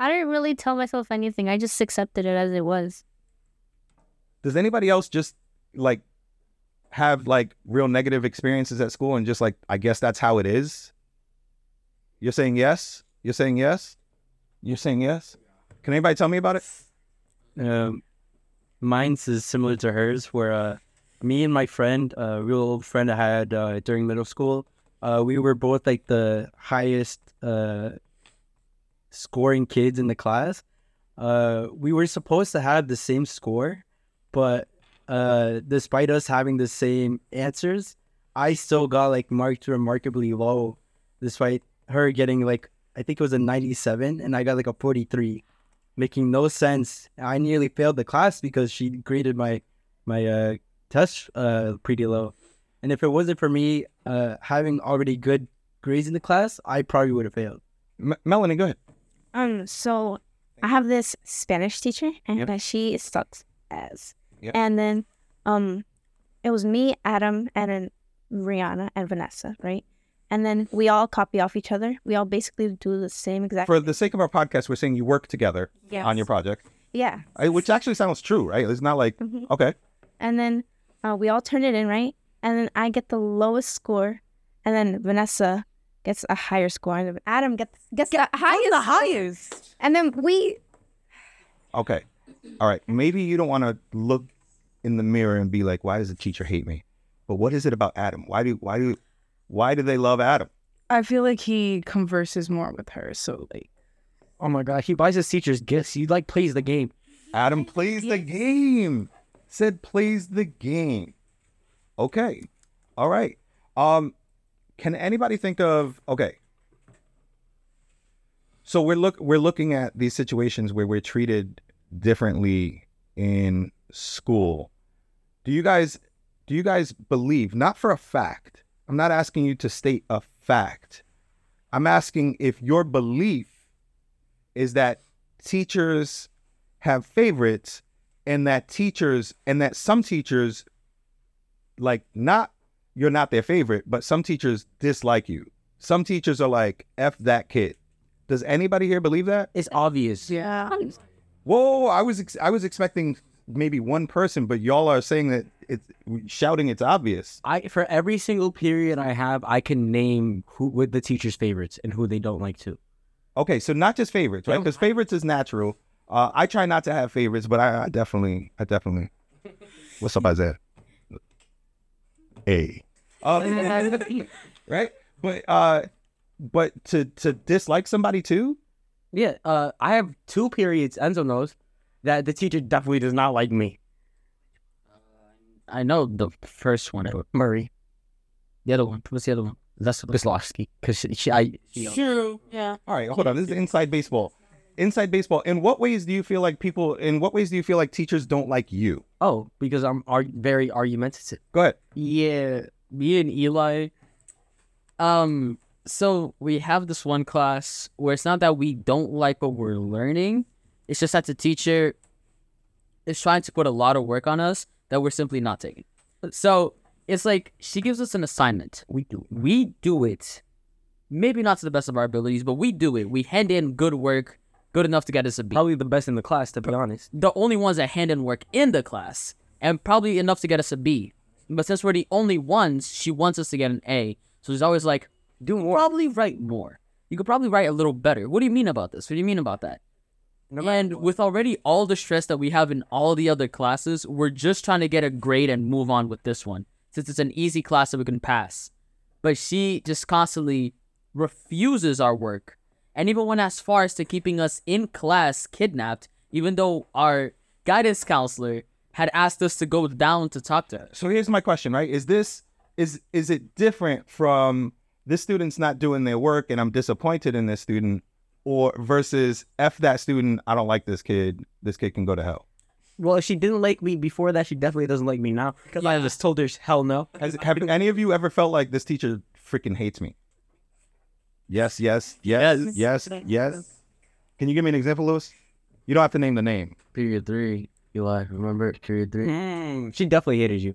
I didn't really tell myself anything. I just accepted it as it was. Does anybody else just like have like real negative experiences at school and just like I guess that's how it is? You're saying yes? You're saying yes? You're saying yes? Can anybody tell me about it? Um, mine's is similar to hers, where uh, me and my friend, a real old friend I had uh, during middle school, uh, we were both like the highest uh, scoring kids in the class. Uh, we were supposed to have the same score, but uh, despite us having the same answers, I still got like marked remarkably low, despite her getting like I think it was a 97 and I got like a 43 making no sense. I nearly failed the class because she graded my my uh, test uh, pretty low. And if it wasn't for me uh, having already good grades in the class, I probably would have failed. M- Melanie, go ahead. Um, so I have this Spanish teacher, and Yep. she sucks as. Yep. And then, um, it was me, Adam, and then Rihanna and Vanessa, right? And then we all copy off each other. We all basically do the same exact. For the sake of our podcast, we're saying you work together yes. on your project, Yeah. I, which actually sounds true, right? It's not like Mhm. okay, And then uh, we all turn it in, right? And then I get the lowest score, and then Vanessa gets a higher score, and Adam gets gets the highest. the highest. And then we okay, all right. Maybe you don't want to look in the mirror and be like, "Why does the teacher hate me?" But what is it about Adam? Why do why do why do they love Adam? I feel like he converses more with her, so like Oh my god, he buys his teachers gifts. He like plays the game. Adam plays the game. Said plays the game. Okay. All right. Um can anybody think of okay. So we're look we're looking at these situations where we're treated differently in school. Do you guys do you guys believe not for a fact. I'm not asking you to state a fact. I'm asking if your belief is that teachers have favorites and that teachers and that some teachers like not you're not their favorite but some teachers dislike you. Some teachers are like f that kid. Does anybody here believe that? It's obvious. yeah. whoa i was ex- i was expecting maybe one person but y'all are saying that it's shouting it's obvious. I for every single period I have, I can name who with the teacher's favorites and who they don't like too. okay so not just favorites right? Because favorites is natural. Uh, i try not to have favorites but I, I definitely i definitely what's up isaiah? A uh, right but uh but to to dislike somebody too Yeah, uh, I have two periods. Enzo knows that the teacher definitely does not like me. I know the first one. Murray, The other one. What's the other one? that's Wislovsky, because she, she, I, she, True. Yeah. all right hold on this is inside baseball inside baseball in what ways do you feel like people in what ways do you feel like teachers don't like you oh, because I'm ar- very argumentative. go ahead Yeah, me and Eli. Um, so we have this one class where it's not that we don't like what we're learning, it's just that the teacher is trying to put a lot of work on us that we're simply not taking. So it's like she gives us an assignment. We do we do it. Maybe not to the best of our abilities, but we do it. We hand in good work, good enough to get us a B. Probably the best in the class, to be honest. the only ones that hand in work in the class, and probably enough to get us a B. But since we're the only ones, she wants us to get an A. So she's always like, Do more. probably write more. You could probably write a little better. What do you mean about this? What do you mean about that? And with already all the stress that we have in all the other classes, we're just trying to get a grade and move on with this one, since it's an easy class that we can pass. But she just constantly refuses our work, and even went as far as to keeping us in class kidnapped, even though our guidance counselor had asked us to go down to talk to her. so here's my question right is this is is it different from this student's not doing their work and i'm disappointed in this student or versus f that student i don't like this kid this kid can go to hell Well, if she didn't like me before that, she definitely doesn't like me now. Because I just told her hell no. Has, have any of you ever felt like this teacher freaking hates me Yes, yes, yes, yes, yes. Can you give me an example, Lewis? You don't have to name the name. Period three. Eli, remember period three? Mm, she definitely hated you.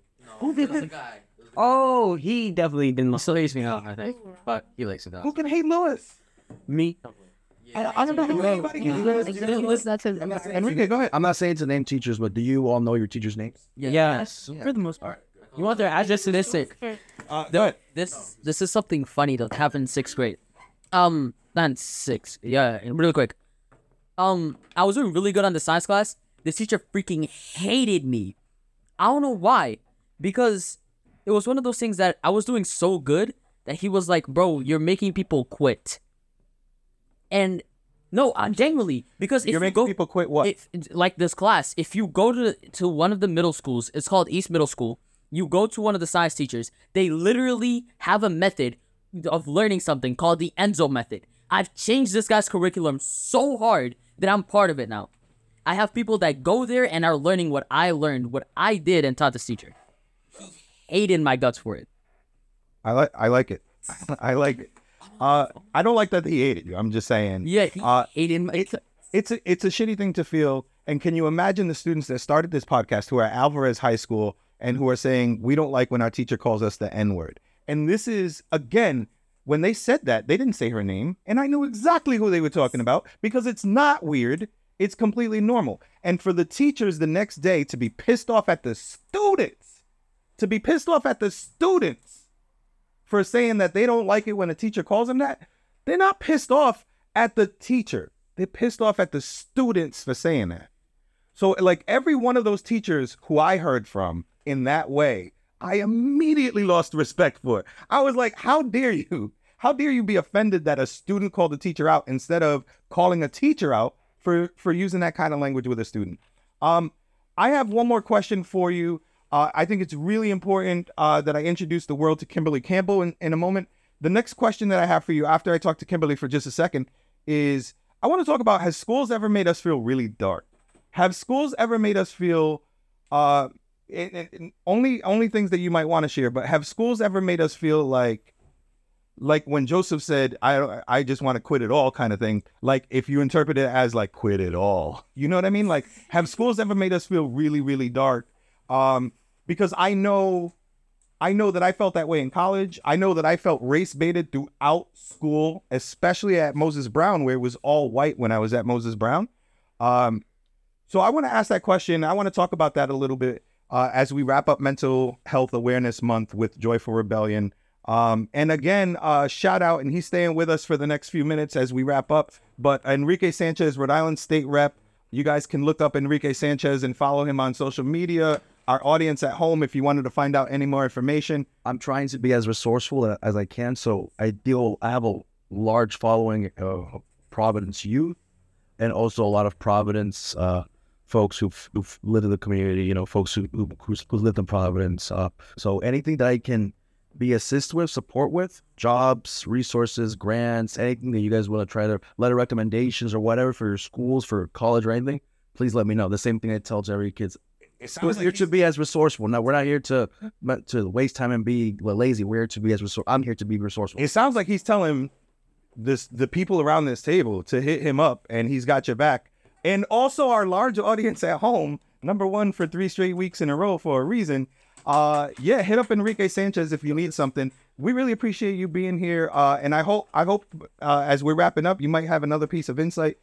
Oh, he definitely didn't. He still hates me now, I think. But he likes it though. Who can hate Lewis? Me. I, I don't know who anybody can hate. That's it. Enrique, go ahead. I'm not saying to name teachers, but do you all know your teachers' names? Yes. For the most part. You want their address to this? Sick. Uh, go ahead. This this is something funny that happened in sixth grade. Um, not in sixth. Yeah, really quick. Um, I was doing really good on the science class. This teacher freaking hated me. I don't know why. Because it was one of those things that I was doing so good that he was like, "Bro, you're making people quit." And no, uh, genuinely, because if You're you making go, people quit what? if like this class, if you go to to one of the middle schools, it's called East Middle School. You go to one of the science teachers. They literally have a method of learning something called the Enzo method. I've changed this guy's curriculum so hard that I'm part of it now. I have people that go there and are learning what I learned, what I did and taught this teacher. He hated my guts for it. I like I like it. I like it. Uh, I don't like that he hated you. I'm just saying. Yeah, he Uh, hated my it's it's a, it's a shitty thing to feel. And can you imagine the students that started this podcast who are at Alvarez High School and who are saying we don't like when our teacher calls us the N word? And this is again when they said that they didn't say her name, and I knew exactly who they were talking about because it's not weird. It's completely normal. And for the teachers the next day to be pissed off at the students, to be pissed off at the students for saying that they don't like it when a teacher calls them that, they're not pissed off at the teacher. They're pissed off at the students for saying that. So, like every one of those teachers who I heard from in that way, I immediately lost respect for. It. I was like, how dare you? How dare you be offended that a student called a teacher out instead of calling a teacher out for for using that kind of language with a student? Um, I have one more question for you. Uh, I think it's really important uh, that I introduce the world to Kimberly Campbell in, in a moment. The next question that I have for you after I talk to Kimberly for just a second is I want to talk about has schools ever made us feel really dark? Have schools ever made us feel uh, and- and only only things that you might want to share, but have schools ever made us feel like like when Joseph said, I I just want to quit it all kind of thing. Like if you interpret it as like quit it all. You know what I mean? Like have schools ever made us feel really, really dark? Um, because I know I know that I felt that way in college. I know that I felt race baited throughout school, especially at Moses Brown, where it was all white when I was at Moses Brown. Um, so I want to ask that question. I want to talk about that a little bit uh, as we wrap up Mental Health Awareness Month with Joyful Rebellion. Um, and again, uh, shout out, and he's staying with us for the next few minutes as we wrap up. But Enrique Sanchez, Rhode Island State Rep, you guys can look up Enrique Sanchez and follow him on social media. Our audience at home, if you wanted to find out any more information, I'm trying to be as resourceful as I can. So I deal. I have a large following of Providence youth, and also a lot of Providence uh, folks who've, who've lived in the community. You know, folks who who who's, lived in Providence. Uh, so anything that I can be assist with, support with, jobs, resources, grants, anything that you guys want to try to letter recommendations or whatever for your schools, for college or anything, please let me know. The same thing I tell to every kids. We're here to be as resourceful. No, we're not here to to waste time and be lazy. We're here to be as resourceful. I'm here to be resourceful. it sounds like he's telling this the people around this table to hit him up and he's got your back and also our large audience at home number one for three straight weeks in a row for a reason uh yeah hit up enrique sanchez if you need something we really appreciate you being here uh and i hope i hope uh, as we're wrapping up you might have another piece of insight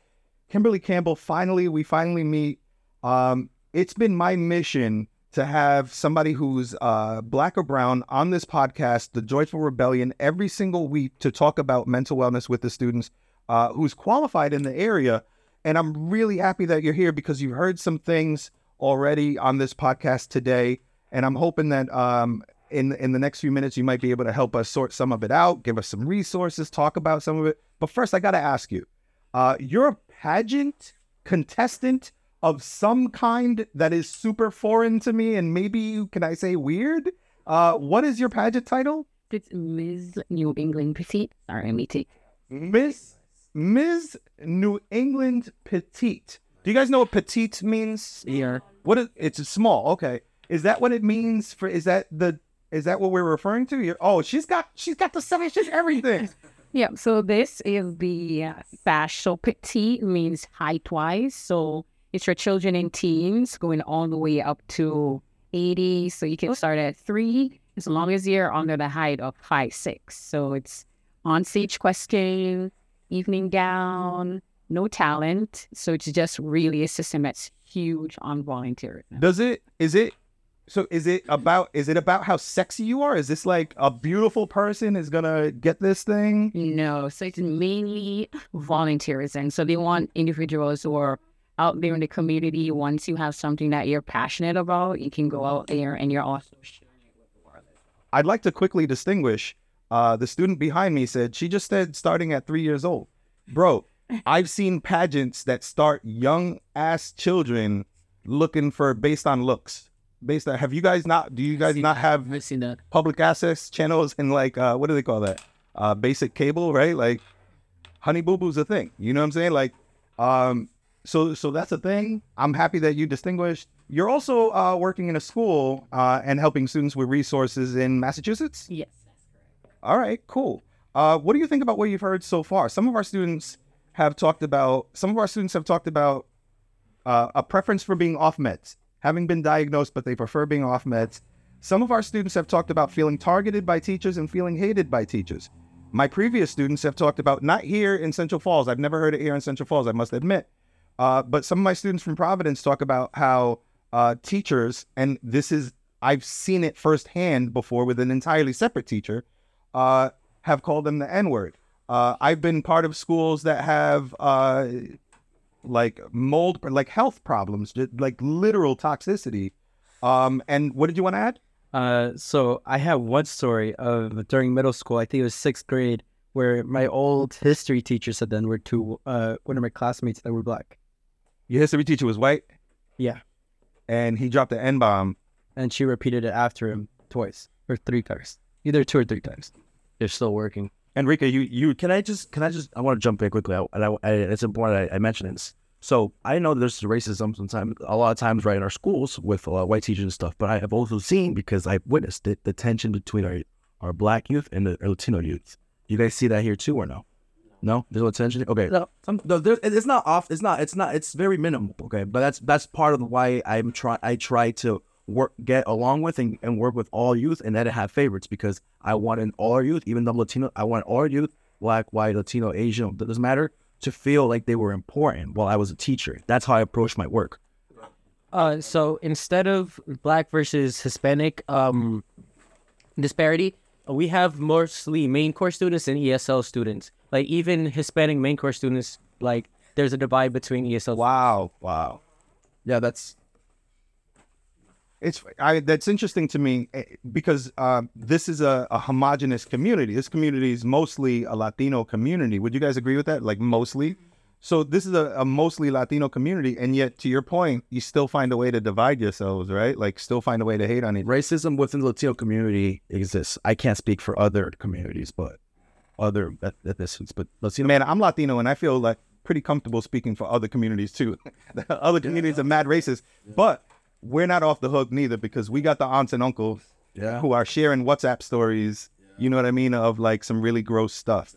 kimberly campbell finally we finally meet um it's been my mission to have somebody who's uh, black or brown on this podcast, The Joyful Rebellion, every single week to talk about mental wellness with the students uh, who's qualified in the area. And I'm really happy that you're here because you've heard some things already on this podcast today. And I'm hoping that um, in in the next few minutes you might be able to help us sort some of it out, give us some resources, talk about some of it. But first, I got to ask you: uh, you're a pageant contestant of some kind that is super foreign to me, and maybe you can I say weird? Uh, what is your pageant title? It's Ms. New England Petite. Sorry, me too. Miss Ms. New England Petite. Do you guys know what petite means? Here. What is it's small? Okay, is that what it means for? Is that the is that what we're referring to? You're, oh, she's got she's got the size, she's everything. Yeah, so this is the uh, FASH. So petite means height wise. So it's for children and teens going all the way up to 80. So you can start at three as long as you're under the height of five, six. So it's on stage question, evening gown, no talent. So it's just really a system that's huge on volunteer. Does it? Is it? So is it about? Is it about how sexy you are? Is this like a beautiful person is gonna get this thing? No, so it's mainly volunteerism. So they want individuals who are out there in the community. Once you have something that you're passionate about, you can go out there and you're also sharing it with the world. I'd like to quickly distinguish. Uh, the student behind me said she just said starting at three years old. Bro, I've seen pageants that start young ass children looking for based on looks. Based on have you guys not do you guys not have I've seen that. public access channels and like uh what do they call that? Uh basic cable, right? Like honey boo boo's a thing. You know what I'm saying? Like um so so that's a thing. I'm happy that you distinguished. You're also uh working in a school uh and helping students with resources in Massachusetts? Yes. All right, cool. Uh, what do you think about what you've heard so far? Some of our students have talked about. Some of our students have talked about uh, a preference for being off meds, having been diagnosed, but they prefer being off meds. Some of our students have talked about feeling targeted by teachers and feeling hated by teachers. My previous students have talked about not here in Central Falls. I've never heard it here in Central Falls. I must admit. Uh, but some of my students from Providence talk about how uh, teachers, and this is I've seen it firsthand before with an entirely separate teacher, uh, have called them the N word. Uh, I've been part of schools that have uh, like mold, like health problems, like literal toxicity. Um, and what did you want to add? Uh, so I have one story of during middle school. I think it was sixth grade, where my old history teacher said then were two uh one of my classmates that were black. Your history teacher was white. Yeah. And he dropped the N bomb. And she repeated it after him twice or three times, either two or three times. They're still working. Enrique, you you Can I just can I just I want to jump in quickly. I, and I, I, it's important I, I mention this. So I know there's racism sometimes, a lot of times, right in our schools with uh, white teachers and stuff. But I have also seen because I've witnessed it, the tension between our our black youth and the Latino youth. You guys see that here too, or no? No, there's no tension. Okay, No. Some, no, there, it's not off. It's not. It's not. It's very minimal. Okay, but that's that's part of why I'm try. I try to work, get along with, and, and work with all youth, and then have favorites because I want in all our youth, even though Latino, I want all our youth, black, white, Latino, Asian, it doesn't matter, to feel like they were important while I was a teacher. That's how I approach my work. Uh, so instead of black versus Hispanic um disparity, we have mostly main course students and ESL students. Like even Hispanic main course students, like there's a divide between ESL. wow wow. Yeah, that's It's I that's interesting to me eh, because uh, this is a, a homogenous community. This community is mostly a Latino community. Would you guys agree with that? Like mostly. So this is a, a mostly Latino community, and yet to your point, you still find a way to divide yourselves, right? Like still find a way to hate on each. racism within the Latino community exists. I can't speak for other communities, but other eth- ethnicities. But Latino, Man, I'm Latino, and I feel like pretty comfortable speaking for other communities too. Other communities are mad racist, but we're not off the hook neither because we got the aunts and uncles yeah, who are sharing WhatsApp stories. You know what I mean of like some really gross stuff.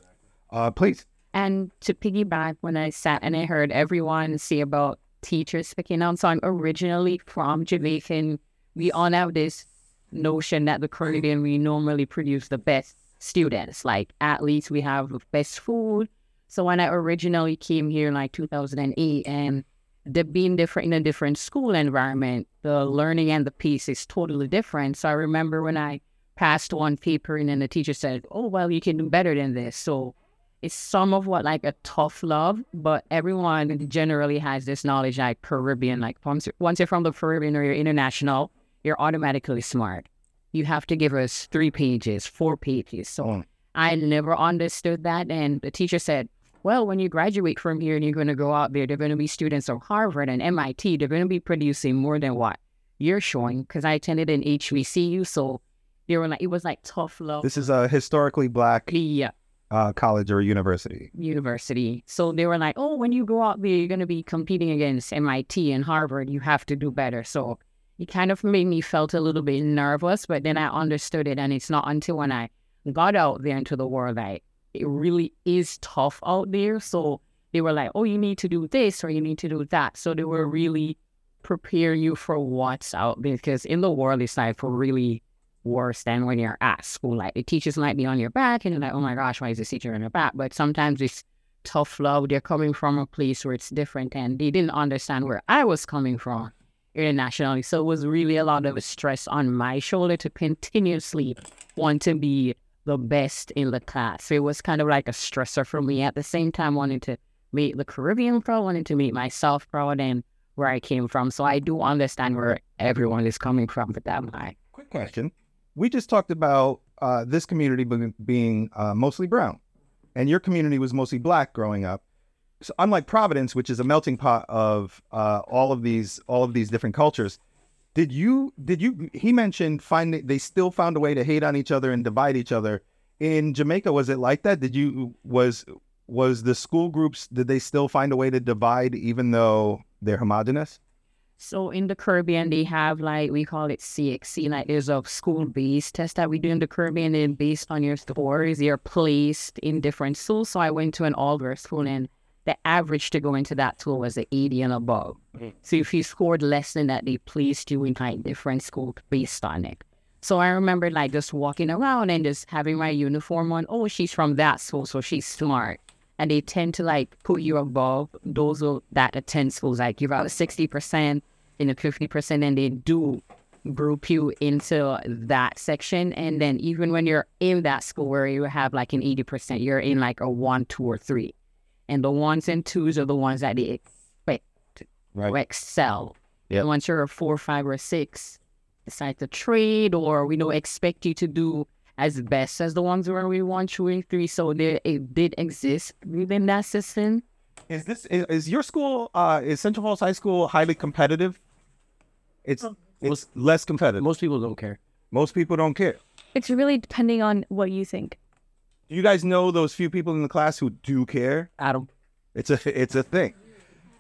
Uh, please. And to piggyback, when I sat and I heard everyone say about teachers picking out, so I'm originally from Jamaican. We all have this notion that the Caribbean, we normally produce the best students. Like athletes, we have the best food. So when I originally came here in like 2008 and the being different in a different school environment, the learning and the piece is totally different. So I remember when I passed one paper and then the teacher said, oh, well, you can do better than this. So it's some of what like a tough love, but everyone generally has this knowledge like Caribbean. Like once, once you're from the Caribbean or you're international, you're automatically smart. You have to give us three pages, four pages. So Mm. I never understood that. And the teacher said, well, when you graduate from here and you're going to go out there, they're going to be students of Harvard and MIT. They're going to be producing more than what you're showing. Because I attended an HBCU, so they were like, it was like tough love. This is a historically black Yeah uh, college or university. university. So they were like, oh, when you go out there, you're going to be competing against MIT and Harvard. You have to do better. So it kind of made me felt a little bit nervous, but then I understood it. And it's not until when I got out there into the world, that I it really is tough out there. So they were like, oh, you need to do this or you need to do that. So they were really prepare you for what's out there because in the world it's like for really worse than when you're at school. Like the teachers might be on your back and you're like, oh my gosh, why is the teacher on your back? But sometimes it's tough love. They're coming from a place where it's different and they didn't understand where I was coming from internationally. So it was really a lot of stress on my shoulder to continuously want to be the best in the class. It was kind of like a stressor for me at the same time wanting to meet the Caribbean proud, wanting to make myself proud and where I came from. So I do understand where everyone is coming from with that mind. Quick question. We just talked about uh, this community being uh, mostly brown, and your community was mostly black growing up. So unlike Providence, which is a melting pot of uh, all of these all of these different cultures, did you did you? He mentioned finding they still found a way to hate on each other and divide each other. In Jamaica, was it like that? Did you was was the school groups did they still find a way to divide even though they're homogenous? So in the Caribbean, they have like we call it CXC, like there's a school-based test that we do in the Caribbean, and based on your scores, you're placed in different schools. So I went to an all-girls school, and the average to go into that school was an 80 and above. Mm. So if you scored less than that, they placed you in like different school based on it. So I remember like just walking around and just having my uniform on. Oh, she's from that school, so she's smart and they tend to like put you above those that attend schools. Like you're about sixty percent in a fifty percent, and they do group you into that section. And then even when you're in that school where you have like an eighty percent, you're in like a one, two, or three. And the ones and twos are the ones that they expect Right. to excel. Yep. And once you're a four, five, or six, decide to trade or we don't expect you to do as best as the ones where we one, two, and three. So there it did exist within that system. Is this is, is your school uh is Central Falls High School highly competitive? It's it's less competitive. Most people don't care. Most people don't care. It's really depending on what you think. Do you guys know those few people in the class who do care? Adam. It's a it's a thing.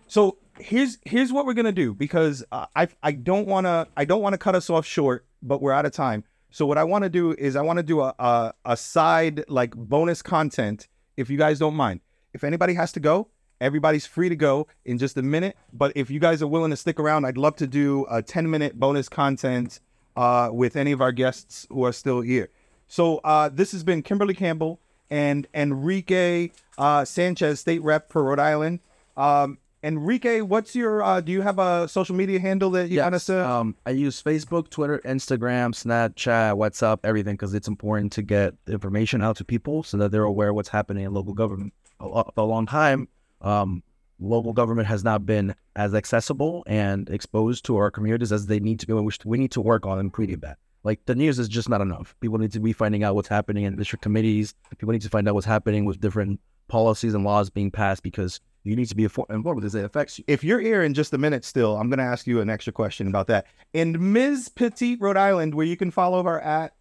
So here's here's what we're gonna do because uh, I I don't wanna I don't wanna cut us off short, but we're out of time. So what I want to do is I want to do a, a a side like bonus content if you guys don't mind. If anybody has to go, everybody's free to go in just a minute. But if you guys are willing to stick around, I'd love to do a 10 minute bonus content uh, with any of our guests who are still here. So uh, this has been Kimberly Campbell and Enrique uh, Sanchez, state rep for Rhode Island. Um, Enrique, what's your? Uh, do you have a social media handle that you want us to? Um, I use Facebook, Twitter, Instagram, Snapchat, WhatsApp, everything because it's important to get information out to people so that they're aware of what's happening in local government. A, a long time, um, local government has not been as accessible and exposed to our communities as they need to be. Which we need to work on improving that. Like the news is just not enough. People need to be finding out what's happening in district committees. People need to find out what's happening with different policies and laws being passed because you need to be infor- informed because it affects you. if you're here in just a minute still, I'm going to ask you an extra question about that. In Ms. Petite, Rhode Island, where you can follow her at,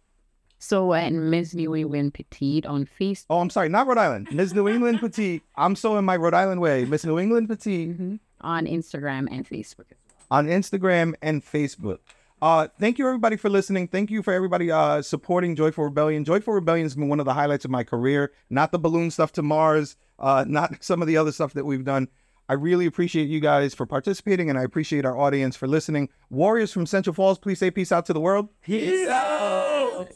So uh, at Miss New England Petite on Facebook. oh, I'm sorry, not Rhode Island, Ms. New England Petite. I'm so in my Rhode Island way. Miss New England Petite mm-hmm. on Instagram and Facebook. on Instagram and Facebook. Uh, thank you everybody for listening. Thank you for everybody uh, supporting Joyful Rebellion. Joyful Rebellion has been one of the highlights of my career. Not the balloon stuff to Mars, uh, not some of the other stuff that we've done. I really appreciate you guys for participating, and I appreciate our audience for listening. Warriors from Central Falls, please say peace out to the world. Peace out.